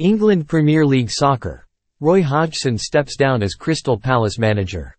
England Premier League Soccer. Roy Hodgson steps down as Crystal Palace manager.